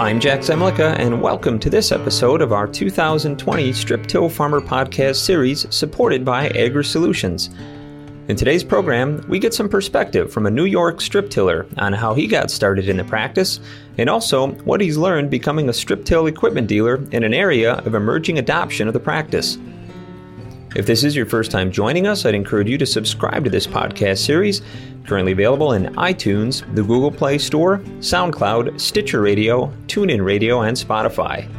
I'm Jack Zemlicka, and welcome to this episode of our 2020 Strip Till Farmer Podcast series supported by Agri Solutions. In today's program, we get some perspective from a New York strip tiller on how he got started in the practice and also what he's learned becoming a strip till equipment dealer in an area of emerging adoption of the practice. If this is your first time joining us, I'd encourage you to subscribe to this podcast series, currently available in iTunes, the Google Play Store, SoundCloud, Stitcher Radio, TuneIn Radio, and Spotify.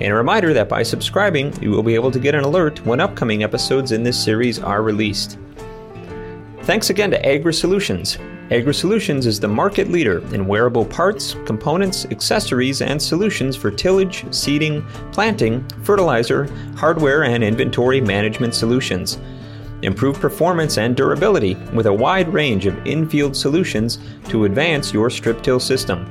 And a reminder that by subscribing, you will be able to get an alert when upcoming episodes in this series are released. Thanks again to Agri Solutions. Agri Solutions is the market leader in wearable parts, components, accessories, and solutions for tillage, seeding, planting, fertilizer, hardware, and inventory management solutions. Improve performance and durability with a wide range of in-field solutions to advance your strip till system.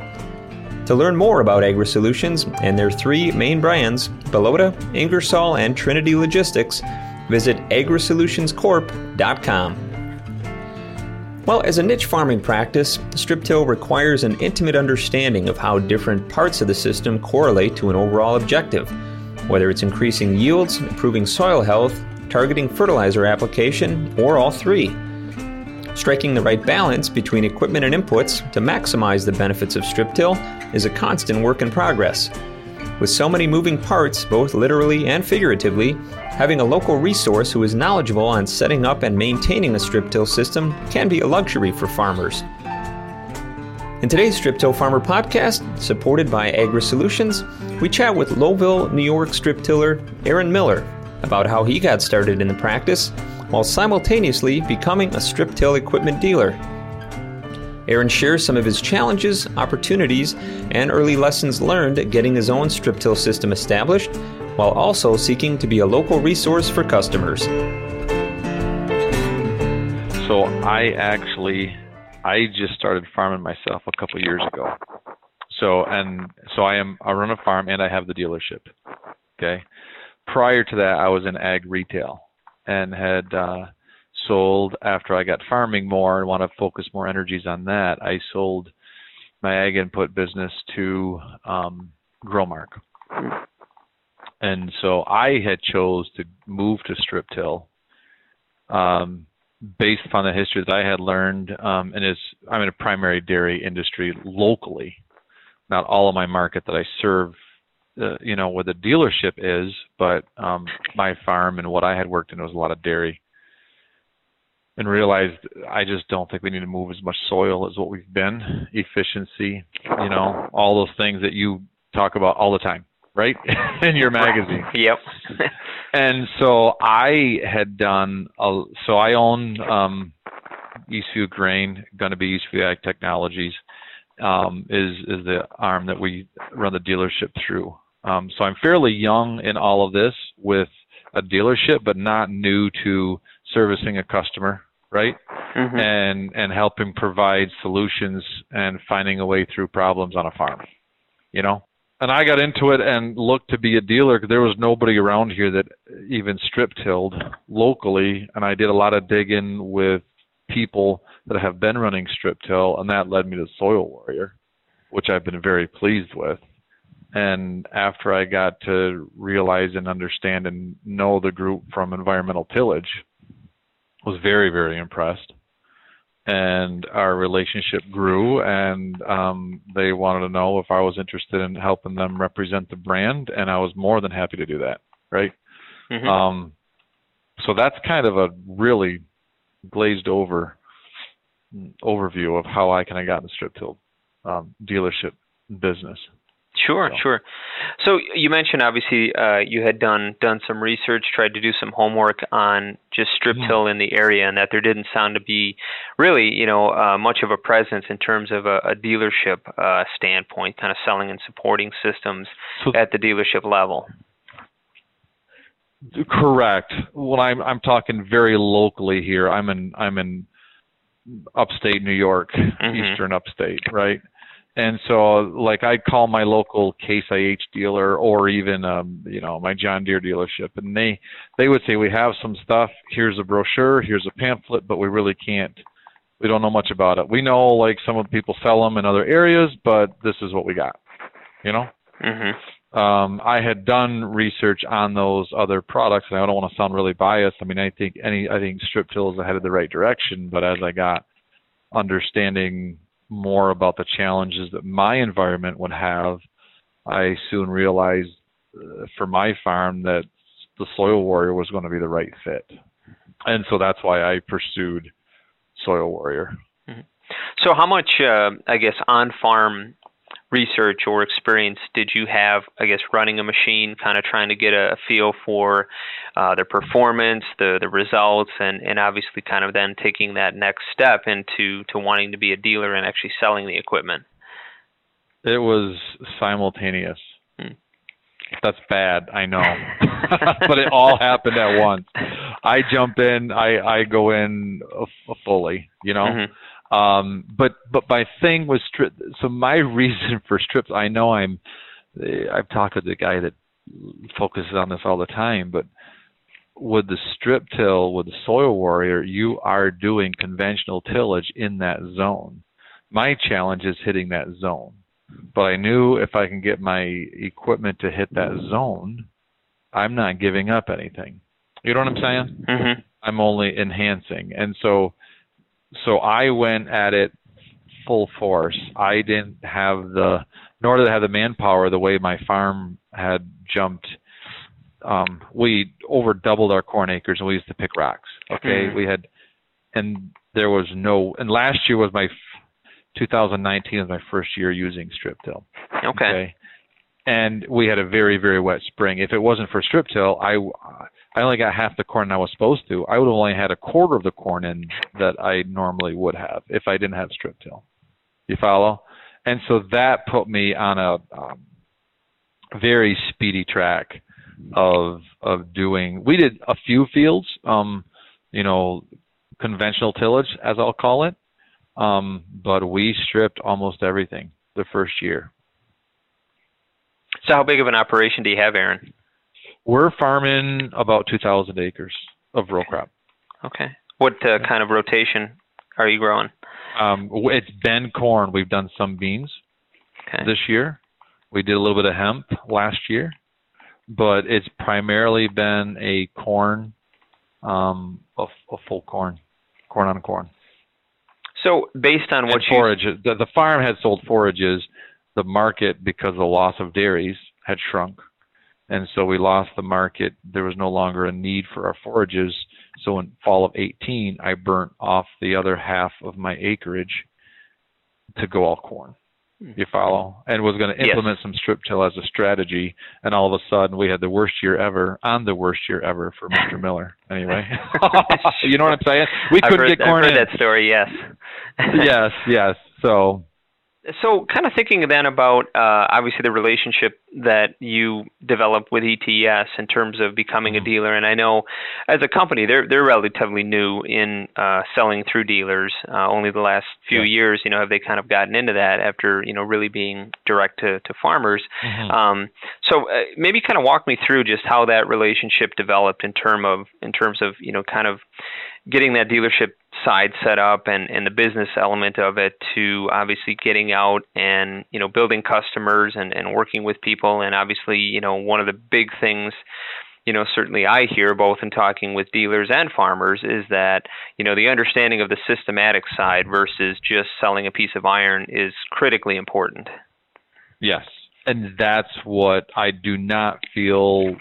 To learn more about Agri Solutions and their three main brands, Bellota, Ingersoll, and Trinity Logistics, visit agrisolutionscorp.com. Well, as a niche farming practice, strip till requires an intimate understanding of how different parts of the system correlate to an overall objective, whether it's increasing yields, improving soil health, targeting fertilizer application, or all three. Striking the right balance between equipment and inputs to maximize the benefits of strip till is a constant work in progress. With so many moving parts, both literally and figuratively, having a local resource who is knowledgeable on setting up and maintaining a strip till system can be a luxury for farmers. In today's Strip Till Farmer podcast, supported by Agri Solutions, we chat with Lowville, New York strip tiller Aaron Miller about how he got started in the practice while simultaneously becoming a strip till equipment dealer Aaron shares some of his challenges, opportunities, and early lessons learned getting his own strip till system established, while also seeking to be a local resource for customers. So I actually I just started farming myself a couple years ago. So and so I am I run a farm and I have the dealership. Okay. Prior to that I was in ag retail and had uh sold after I got farming more and want to focus more energies on that. I sold my ag input business to um, Growmark, and so I had chose to move to strip till um, based upon the history that I had learned. Um, and is I'm in a primary dairy industry locally. Not all of my market that I serve uh, you know where the dealership is, but um, my farm and what I had worked in was a lot of dairy and realized I just don't think we need to move as much soil as what we've been. Efficiency, you know, all those things that you talk about all the time, right? In your magazine. Yep. and so I had done a, so I own um Eastview Grain, going to be Eastview Ag Technologies, um, is is the arm that we run the dealership through. Um, so I'm fairly young in all of this with a dealership, but not new to servicing a customer, right? Mm-hmm. And and helping provide solutions and finding a way through problems on a farm. You know? And I got into it and looked to be a dealer because there was nobody around here that even strip tilled locally. And I did a lot of digging with people that have been running strip till, and that led me to Soil Warrior, which I've been very pleased with. And after I got to realize and understand and know the group from environmental tillage, was very very impressed and our relationship grew and um, they wanted to know if i was interested in helping them represent the brand and i was more than happy to do that right mm-hmm. um, so that's kind of a really glazed over overview of how i kind of got in the strip till um, dealership business Sure, so. sure. So you mentioned obviously uh, you had done done some research, tried to do some homework on just strip mm-hmm. till in the area, and that there didn't sound to be really, you know, uh, much of a presence in terms of a, a dealership uh, standpoint, kind of selling and supporting systems so, at the dealership level. Correct. Well, I'm I'm talking very locally here. I'm in I'm in upstate New York, mm-hmm. eastern upstate, right? And so, like, I'd call my local Case IH dealer or even, um, you know, my John Deere dealership, and they they would say, "We have some stuff. Here's a brochure. Here's a pamphlet, but we really can't. We don't know much about it. We know, like, some of the people sell them in other areas, but this is what we got." You know. Mm-hmm. Um, I had done research on those other products, and I don't want to sound really biased. I mean, I think any I think strip till is ahead of the right direction, but as I got understanding more about the challenges that my environment would have, I soon realized uh, for my farm that the Soil Warrior was going to be the right fit, and so that's why I pursued Soil Warrior. Mm-hmm. So, how much, uh, I guess, on-farm research or experience did you have, I guess, running a machine, kind of trying to get a feel for uh, the performance, the the results, and and obviously kind of then taking that next step into to wanting to be a dealer and actually selling the equipment? It was simultaneous. Hmm. That's bad, I know, but it all happened at once. I jump in, I I go in fully, you know. Mm-hmm um, but but my thing was strip. So my reason for strips, I know I'm. I've talked to the guy that focuses on this all the time, but with the strip till with the soil warrior, you are doing conventional tillage in that zone. My challenge is hitting that zone. But I knew if I can get my equipment to hit that zone, I'm not giving up anything. You know what I'm saying? Mm-hmm. I'm only enhancing. And so so I went at it full force. I didn't have the, nor did I have the manpower the way my farm had jumped. Um, we over doubled our corn acres, and we used to pick rocks. Okay, mm-hmm. we had, and there was no. And last year was my 2019 was my first year using strip till. Okay. okay. And we had a very very wet spring. If it wasn't for strip till, I I only got half the corn I was supposed to. I would have only had a quarter of the corn in that I normally would have if I didn't have strip till. You follow? And so that put me on a um, very speedy track of of doing. We did a few fields, um, you know, conventional tillage as I'll call it, um, but we stripped almost everything the first year. So, how big of an operation do you have, Aaron? We're farming about 2,000 acres of row crop. Okay. What uh, kind of rotation are you growing? Um, it's been corn. We've done some beans okay. this year. We did a little bit of hemp last year, but it's primarily been a corn, um, a, a full corn, corn on corn. So based on what and forage, the, the farm had sold forages. The market, because of the loss of dairies, had shrunk and so we lost the market. There was no longer a need for our forages. So in fall of 18, I burnt off the other half of my acreage to go all corn. Hmm. You follow? And was going to implement yes. some strip till as a strategy. And all of a sudden, we had the worst year ever on the worst year ever for Mr. Miller. Anyway, you know what I'm saying? We couldn't heard, get corn I've heard in. that story. Yes. yes. Yes. So so, kind of thinking then about uh, obviously the relationship that you developed with ETS in terms of becoming a mm-hmm. dealer, and I know as a company they're they're relatively new in uh, selling through dealers. Uh, only the last few yeah. years, you know, have they kind of gotten into that after you know really being direct to to farmers. Mm-hmm. Um, so uh, maybe kind of walk me through just how that relationship developed in term of in terms of you know kind of getting that dealership side set up and, and the business element of it to obviously getting out and you know building customers and, and working with people and obviously you know one of the big things you know certainly I hear both in talking with dealers and farmers is that you know the understanding of the systematic side versus just selling a piece of iron is critically important. Yes. And that's what I do not feel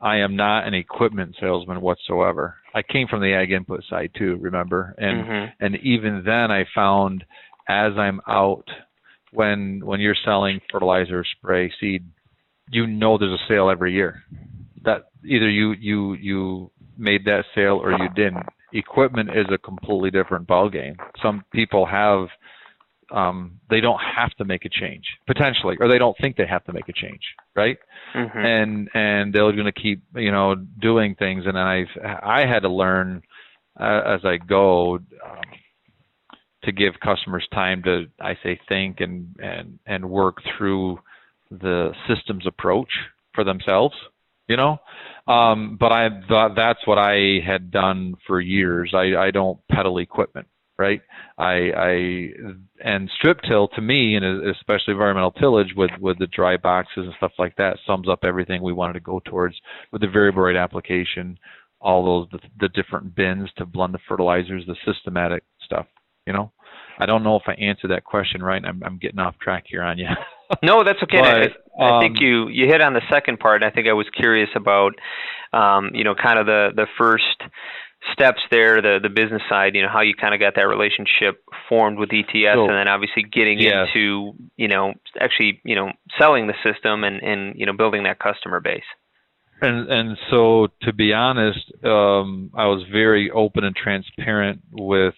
I am not an equipment salesman whatsoever. I came from the ag input side too, remember? And mm-hmm. and even then I found as I'm out when when you're selling fertilizer, spray, seed, you know there's a sale every year. That either you you you made that sale or you didn't. Equipment is a completely different ball game. Some people have um, they don't have to make a change potentially, or they don't think they have to make a change, right? Mm-hmm. And and they're going to keep you know doing things, and I've I had to learn uh, as I go um, to give customers time to I say think and and and work through the systems approach for themselves, you know. Um, but I thought that's what I had done for years. I I don't peddle equipment right? I, I and strip till to me, and especially environmental tillage with with the dry boxes and stuff like that, sums up everything we wanted to go towards with the variable rate application, all those the, the different bins to blend the fertilizers, the systematic stuff. You know, I don't know if I answered that question right. I'm, I'm getting off track here on you. no, that's okay. But, I, I think um, you you hit on the second part. and I think I was curious about, um, you know, kind of the the first steps there, the the business side, you know, how you kind of got that relationship formed with ETS, so, and then obviously getting into, you know, actually, you know, selling the system and and you know, building that customer base. And and so to be honest, um, I was very open and transparent with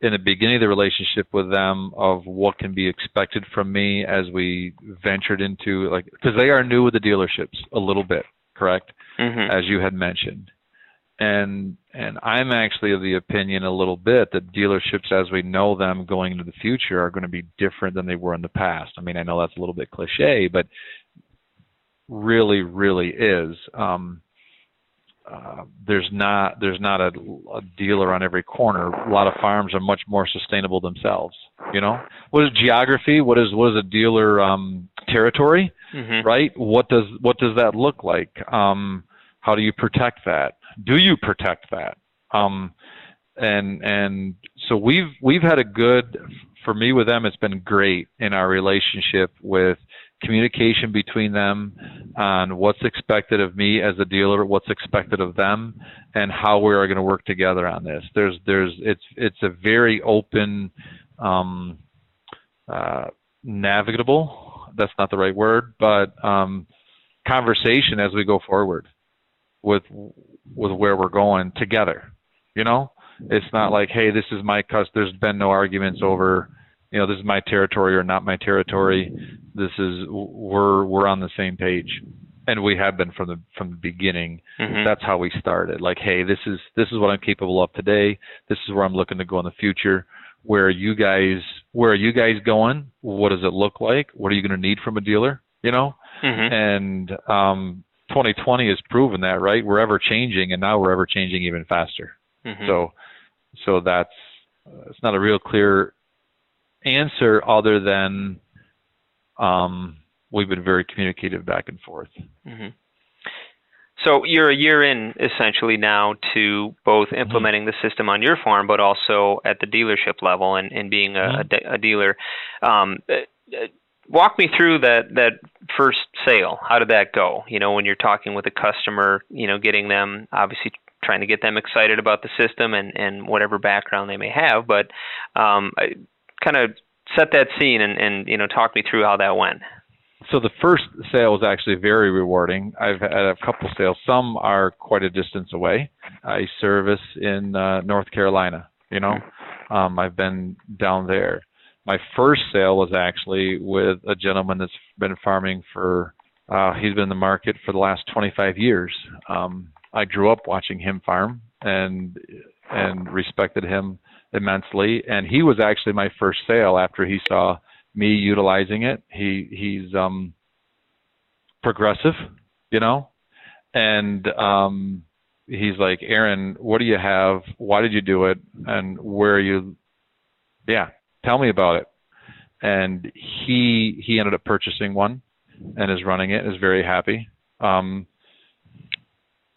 in the beginning of the relationship with them of what can be expected from me as we ventured into like because they are new with the dealerships a little bit, correct? Mm-hmm. As you had mentioned and and I'm actually of the opinion a little bit that dealerships as we know them going into the future are going to be different than they were in the past. I mean, I know that's a little bit cliche, but really, really is. Um, uh, there's not there's not a, a dealer on every corner. A lot of farms are much more sustainable themselves. You know, what is geography? What is what is a dealer um, territory? Mm-hmm. Right? What does what does that look like? Um, how do you protect that? do you protect that? Um, and and so we've we've had a good for me with them. It's been great in our relationship with communication between them on what's expected of me as a dealer, what's expected of them, and how we are going to work together on this. There's there's it's it's a very open, um, uh, navigable. That's not the right word, but um, conversation as we go forward with with where we're going together. You know, it's not like, hey, this is my cus. There's been no arguments over, you know, this is my territory or not my territory. This is we're we're on the same page, and we have been from the from the beginning. Mm-hmm. That's how we started. Like, hey, this is this is what I'm capable of today. This is where I'm looking to go in the future. Where are you guys? Where are you guys going? What does it look like? What are you going to need from a dealer? You know, mm-hmm. and um, 2020 has proven that, right? We're ever changing, and now we're ever changing even faster. Mm-hmm. So, so that's uh, it's not a real clear answer other than um, we've been very communicative back and forth. Mm-hmm. So you're a year in essentially now to both mm-hmm. implementing mm-hmm. the system on your farm, but also at the dealership level and, and being a, mm-hmm. a, de- a dealer. Um, walk me through that that first sale. How did that go? You know, when you're talking with a customer, you know, getting them obviously trying to get them excited about the system and and whatever background they may have, but um, kind of set that scene and and you know talk me through how that went. So the first sale was actually very rewarding. I've had a couple sales. Some are quite a distance away. I service in uh, North Carolina. You know, um, I've been down there my first sale was actually with a gentleman that's been farming for uh, he's been in the market for the last 25 years. Um, I grew up watching him farm and and respected him immensely. And he was actually my first sale after he saw me utilizing it. He he's um, progressive, you know, and um, he's like, Aaron, what do you have? Why did you do it? And where are you? Yeah, tell me about it. And he he ended up purchasing one and is running it. Is very happy. Um,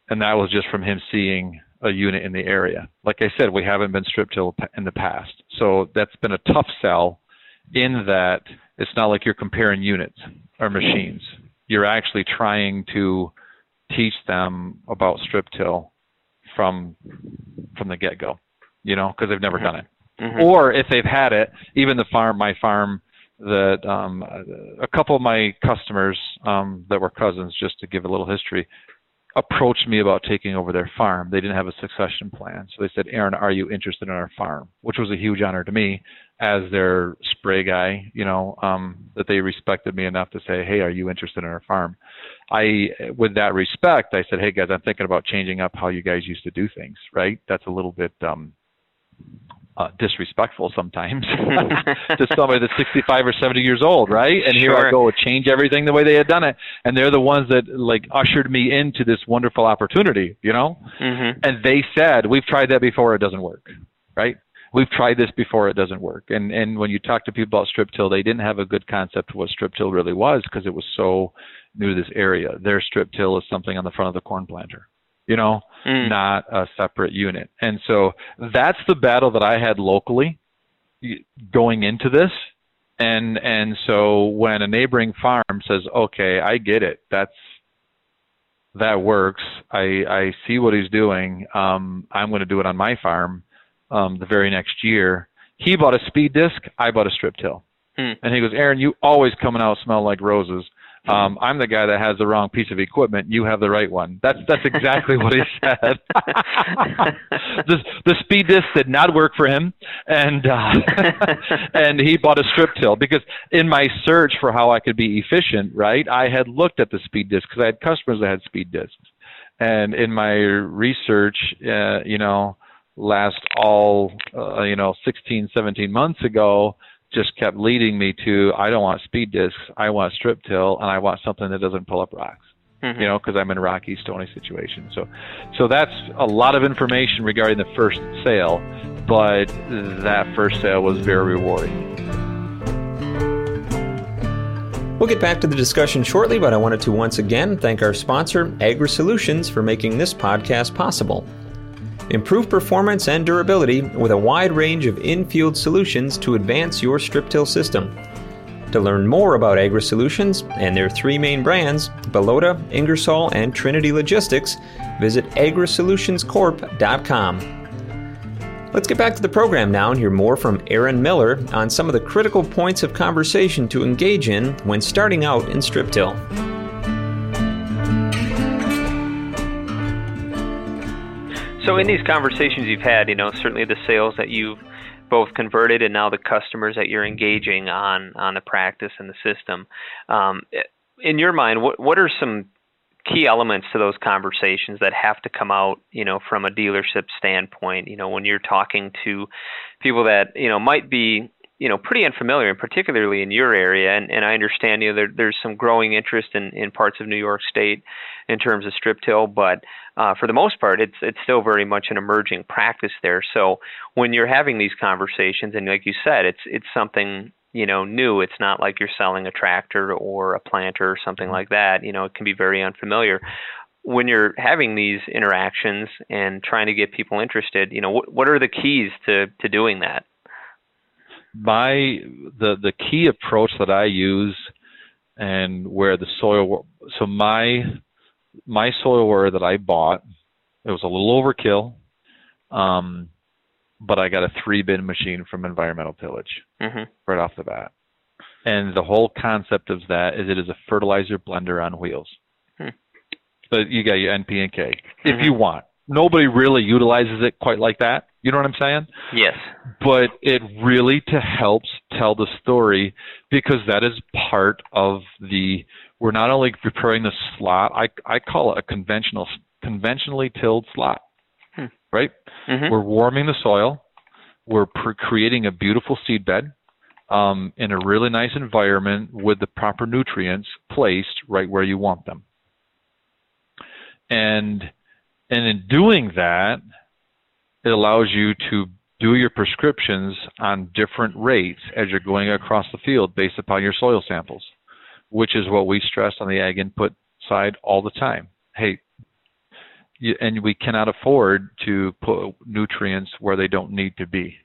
and that was just from him seeing a unit in the area. Like I said, we haven't been strip till in the past, so that's been a tough sell. In that it's not like you're comparing units or machines. You're actually trying to teach them about strip till from from the get go. You know, because they've never done it. Mm-hmm. Or if they've had it, even the farm, my farm, that um, a couple of my customers um, that were cousins, just to give a little history, approached me about taking over their farm. They didn't have a succession plan, so they said, "Aaron, are you interested in our farm?" Which was a huge honor to me as their spray guy. You know, um, that they respected me enough to say, "Hey, are you interested in our farm?" I, with that respect, I said, "Hey guys, I'm thinking about changing up how you guys used to do things. Right? That's a little bit." Um, uh, disrespectful sometimes to somebody that's 65 or 70 years old, right? And here sure. I go, change everything the way they had done it, and they're the ones that like ushered me into this wonderful opportunity, you know. Mm-hmm. And they said, "We've tried that before; it doesn't work." Right? we've tried this before, it doesn't work. And and when you talk to people about strip till, they didn't have a good concept of what strip till really was because it was so new to this area. Their strip till is something on the front of the corn planter, you know, mm. not a separate unit. And so that's the battle that I had locally going into this. And and so when a neighboring farm says, "Okay, I get it. That's that works. I I see what he's doing. Um, I'm going to do it on my farm." um, the very next year. He bought a speed disc. I bought a strip till. Hmm. And he goes, Aaron, you always coming out smell like roses. Um, I'm the guy that has the wrong piece of equipment. You have the right one. That's that's exactly what he said. the, the speed disc did not work for him, and uh, and he bought a strip till because in my search for how I could be efficient, right, I had looked at the speed disc because I had customers that had speed discs, and in my research, uh, you know, last all uh, you know 16 17 months ago just kept leading me to I don't want speed discs I want strip till and I want something that doesn't pull up rocks mm-hmm. you know because I'm in a rocky stony situation so so that's a lot of information regarding the first sale but that first sale was very rewarding We'll get back to the discussion shortly, but I wanted to once again thank our sponsor, Agri Solutions, for making this podcast possible. Improve performance and durability with a wide range of in-field solutions to advance your strip till system. To learn more about Agri Solutions and their three main brands, Bellota, Ingersoll, and Trinity Logistics, visit agrisolutionscorp.com. Let's get back to the program now and hear more from Aaron Miller on some of the critical points of conversation to engage in when starting out in strip till. So in these conversations you've had, you know, certainly the sales that you've both converted and now the customers that you're engaging on on the practice and the system. Um, in your mind, what what are some key elements to those conversations that have to come out, you know, from a dealership standpoint? You know, when you're talking to people that you know might be you know pretty unfamiliar, and particularly in your area. And, and I understand you know there, there's some growing interest in, in parts of New York State in terms of strip till, but uh, for the most part, it's it's still very much an emerging practice there. So when you're having these conversations, and like you said, it's it's something you know new. It's not like you're selling a tractor or a planter or something like that. You know, it can be very unfamiliar. When you're having these interactions and trying to get people interested, you know, what what are the keys to to doing that? My the the key approach that I use and where the soil so my my soil wear that I bought it was a little overkill um but I got a three bin machine from environmental tillage mm-hmm. right off the bat and the whole concept of that is it is a fertilizer blender on wheels hmm. but you got your NP and K mm-hmm. if you want nobody really utilizes it quite like that. You know what I'm saying? Yes. But it really to helps tell the story because that is part of the we're not only preparing the slot, I I call it a conventional conventionally tilled slot. Hmm. Right? Mm-hmm. We're warming the soil. We're pre- creating a beautiful seed bed um, in a really nice environment with the proper nutrients placed right where you want them. And and in doing that, it allows you to do your prescriptions on different rates as you're going across the field based upon your soil samples, which is what we stress on the ag input side all the time. Hey, and we cannot afford to put nutrients where they don't need to be.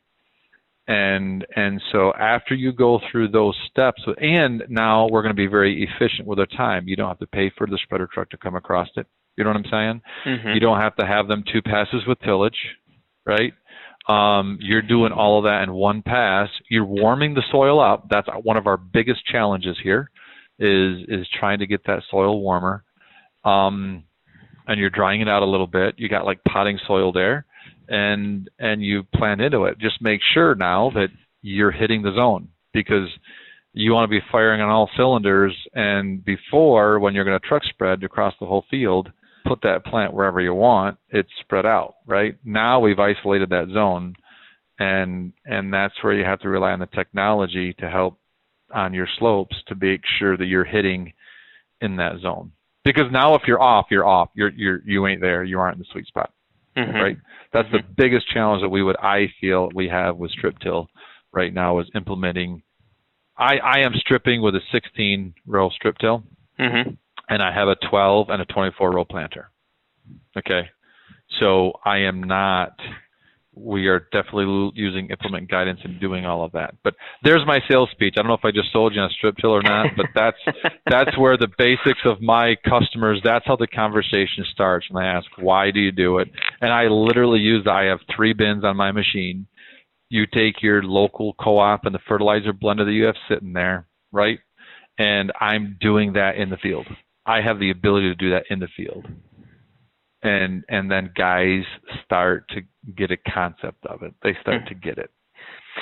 And and so after you go through those steps, and now we're going to be very efficient with our time. You don't have to pay for the spreader truck to come across it. You know what I'm saying? Mm-hmm. You don't have to have them two passes with tillage, right? Um, you're doing all of that in one pass. You're warming the soil up. That's one of our biggest challenges here, is is trying to get that soil warmer. Um, and you're drying it out a little bit. You got like potting soil there, and and you plant into it. Just make sure now that you're hitting the zone because you want to be firing on all cylinders. And before, when you're going to truck spread across the whole field, put that plant wherever you want, it's spread out, right? Now we've isolated that zone and and that's where you have to rely on the technology to help on your slopes to make sure that you're hitting in that zone. Because now if you're off, you're off. You're you're you ain't there. You aren't in the sweet spot. mm-hmm. right? That's mm-hmm. the biggest challenge that we would I feel we have with strip till right now is implementing. I I am stripping with a 16 row strip till, mm-hmm. And I have a 12 and a 24 row planter. Okay, so I am not we are definitely using implement guidance and doing all of that. But there's my sales speech. I don't know if I just sold you on a strip till or not, but that's that's where the basics of my customers. That's how the conversation starts. And I ask, why do you do it? And I literally use. I have three bins on my machine. You take your local co-op and the fertilizer blender that you have sitting there, right? And I'm doing that in the field. I have the ability to do that in the field and and then guys start to get a concept of it. They start mm-hmm. to get it.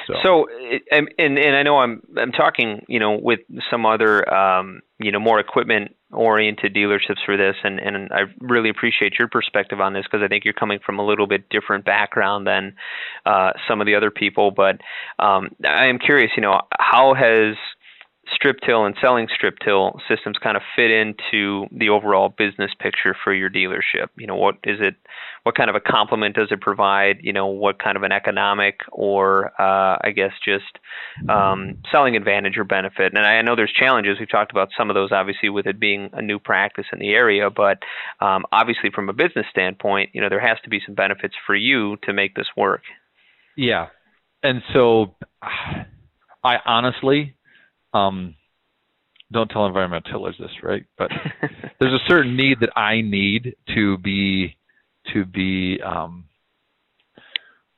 So, so and and I know I'm I'm talking you know with some other um, you know more equipment oriented dealerships for this and and I really appreciate your perspective on this because I think you're coming from a little bit different background than uh, some of the other people but um, I am curious you know how has strip till and selling strip till systems kind of fit into the overall business picture for your dealership? You know, what is it? What kind of a complement does it provide? You know, what kind of an economic or uh, I guess just um, selling advantage or benefit? And I know there's challenges. We've talked about some of those, obviously, with it being a new practice in the area. But um, obviously, from a business standpoint, you know, there has to be some benefits for you to make this work. Yeah, and so I honestly um, don't tell environmental tillers this, right? But there's a certain need that I need to be to be um,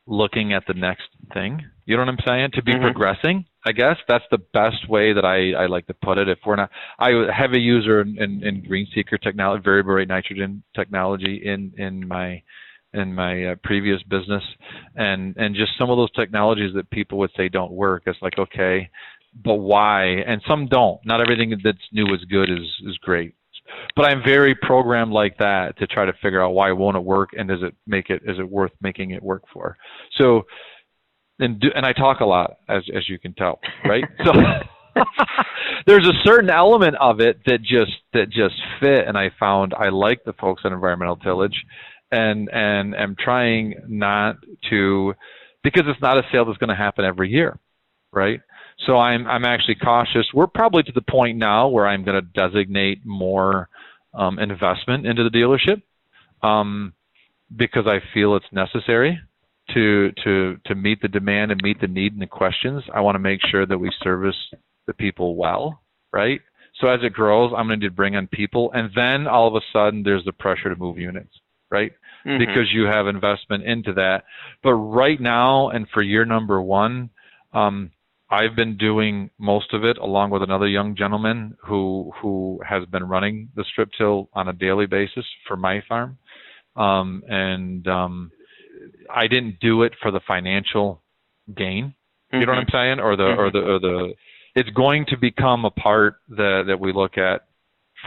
looking at the next thing. You know what I'm saying? To be mm-hmm. progressing, I guess that's the best way that I, I like to put it. If we're not, I have a heavy user in, in, in GreenSeeker technology, variable rate nitrogen technology in in my in my uh, previous business, and and just some of those technologies that people would say don't work. It's like okay, but why? And some don't. Not everything that's new is good is is great. But I'm very programmed like that to try to figure out why won't it work and does it make it is it worth making it work for? So and do, and I talk a lot as as you can tell, right? so there's a certain element of it that just that just fit and I found I like the folks on environmental tillage and and am trying not to because it's not a sale that's going to happen every year, right? So I'm I'm actually cautious. We're probably to the point now where I'm going to designate more um, investment into the dealership um, because I feel it's necessary to to to meet the demand and meet the need and the questions. I want to make sure that we service the people well, right? So as it grows, I'm going to bring in people, and then all of a sudden there's the pressure to move units, right? Mm-hmm. Because you have investment into that. But right now, and for year number one, um, I've been doing most of it along with another young gentleman who who has been running the strip till on a daily basis for my farm, um, and um, I didn't do it for the financial gain. Mm-hmm. You know what I'm mm-hmm. saying? Or the mm-hmm. or the or the it's going to become a part that that we look at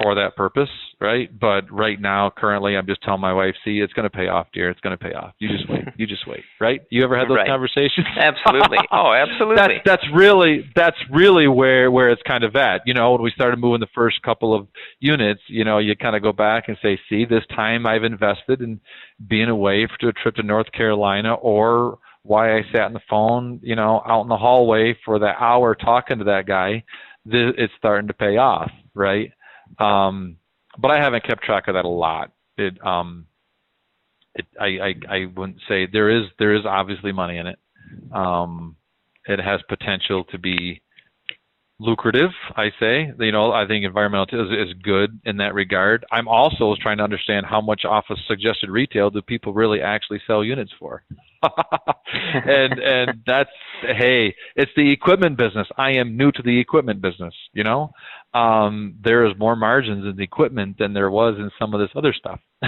for that purpose, right? But right now, currently, I'm just telling my wife, "See, it's going to pay off, dear. It's going to pay off. You just wait. You just wait." Right? You ever had those right. conversations? Absolutely. Oh, absolutely. that's that's really that's really where where it's kind of at. You know, when we started moving the first couple of units, you know, you kind of go back and say, "See, this time I've invested in being away for a trip to North Carolina or." Why I sat on the phone, you know, out in the hallway for that hour talking to that guy, it's starting to pay off, right? Um, but I haven't kept track of that a lot. It, um, it, I, I, I wouldn't say there is there is obviously money in it. Um, it has potential to be lucrative. I say, you know, I think environmental is, is good in that regard. I'm also trying to understand how much off of suggested retail do people really actually sell units for. and and that's hey, it's the equipment business. I am new to the equipment business, you know um, there is more margins in the equipment than there was in some of this other stuff.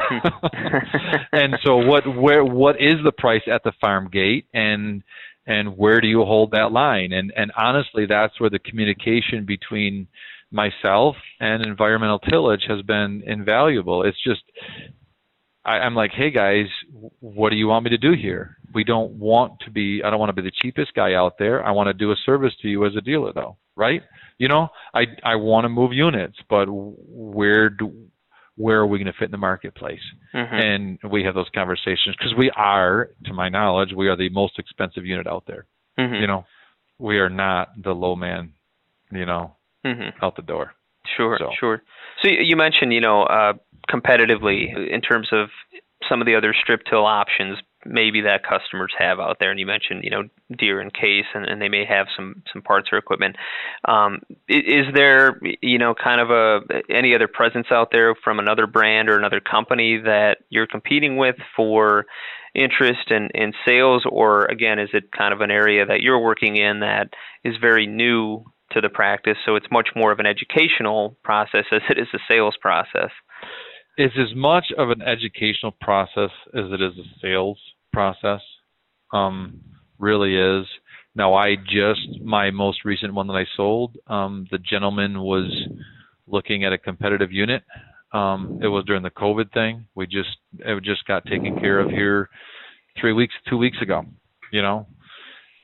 and so, what where what is the price at the farm gate, and and where do you hold that line? And and honestly, that's where the communication between myself and environmental tillage has been invaluable. It's just I, I'm like, hey guys, what do you want me to do here? We don't want to be. I don't want to be the cheapest guy out there. I want to do a service to you as a dealer, though, right? you know i i want to move units but where do where are we going to fit in the marketplace? Mm-hmm. And we have those conversations because we are, to my knowledge, we are the most expensive unit out there. Mm-hmm. You know, we are not the low man, you know, Mm-hmm. out the door. Sure, So- sure. So you you mentioned, you know, uh, competitively in terms of some of the other strip till options maybe that customers have out there, and you mentioned, you know, Deere and Case, and, and they may have some some parts or equipment. Um, is there, you know, kind of a any other presence out there from another brand or another company that you're competing with for interest in, in sales, or again, is it kind of an area that you're working in that is very new to the practice, so it's much more of an educational process as it is a sales process. It's as much of an educational process as it is a sales process. Um, really is. Now, I just my most recent one that I sold. Um, the gentleman was looking at a competitive unit. Um, it was during the COVID thing. We just it just got taken care of here three weeks, two weeks ago. You know,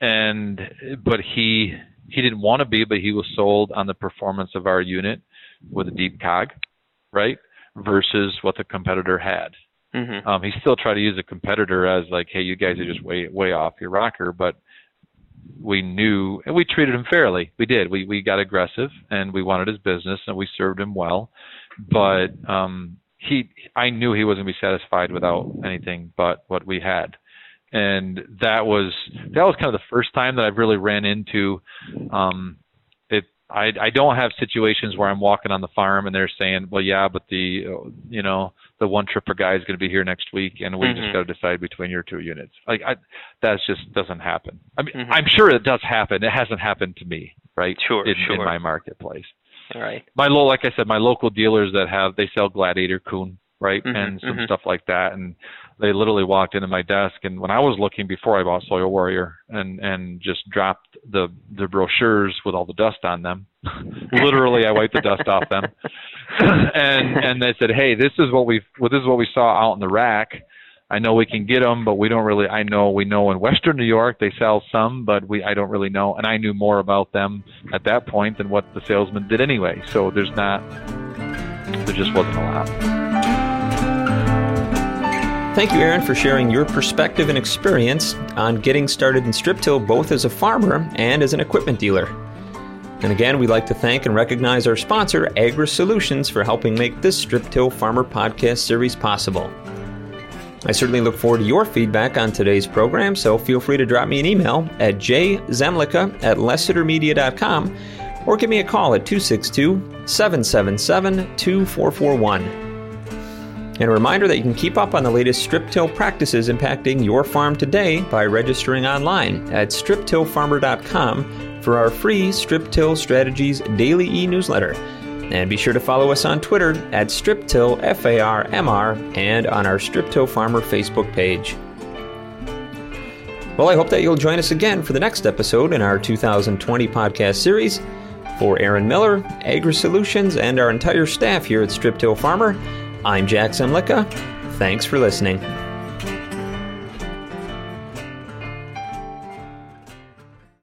and but he he didn't want to be, but he was sold on the performance of our unit with a deep cog, right? Versus what the competitor had. Mm-hmm. Um, he still tried to use a competitor as like, hey, you guys are just way way off your rocker, but we knew and we treated him fairly. We did. We we got aggressive and we wanted his business and we served him well. But um he I knew he wasn't gonna be satisfied without anything but what we had. And that was that was kind of the first time that I've really ran into um I I don't have situations where I'm walking on the farm and they're saying, Well yeah, but the you know, the one tripper guy is gonna be here next week and we Mhm. just gotta decide between your two units. Like I that just doesn't happen. I mean Mhm. I'm sure it does happen. It hasn't happened to me, right? Sure, in, sure. in my marketplace. All right. My lo like I said, my local dealers that have they sell Gladiator Kuhn, right? Mhm, and some mhm. stuff like that. And they literally walked into my desk and when I was looking before I bought Soil Warrior and and just dropped the the brochures with all the dust on them. literally I wiped the dust off them. and and they said, "Hey, this is what we well, this is what we saw out in the rack. I know we can get them, but we don't really. I know we know in Western New York they sell some, but we I don't really know. And I knew more about them at that point than what the salesman did anyway. So there's not there just wasn't a lot. Thank you, Aaron, for sharing your perspective and experience on getting started in strip till both as a farmer and as an equipment dealer. And again, we'd like to thank and recognize our sponsor, Agri Solutions, for helping make this Strip Till Farmer podcast series possible. I certainly look forward to your feedback on today's program, so feel free to drop me an email at jzemlicka at lessitermedia.com or give me a call at 262 777 2441. And a reminder that you can keep up on the latest strip till practices impacting your farm today by registering online at striptillfarmer.com for our free Strip Till Strategies daily e newsletter. And be sure to follow us on Twitter at strip till f a r m r and on our Strip Till Farmer Facebook page. Well, I hope that you'll join us again for the next episode in our 2020 podcast series. For Aaron Miller, Agri Solutions, and our entire staff here at Strip Till Farmer, I'm Jack Zemlicka. Thanks for listening.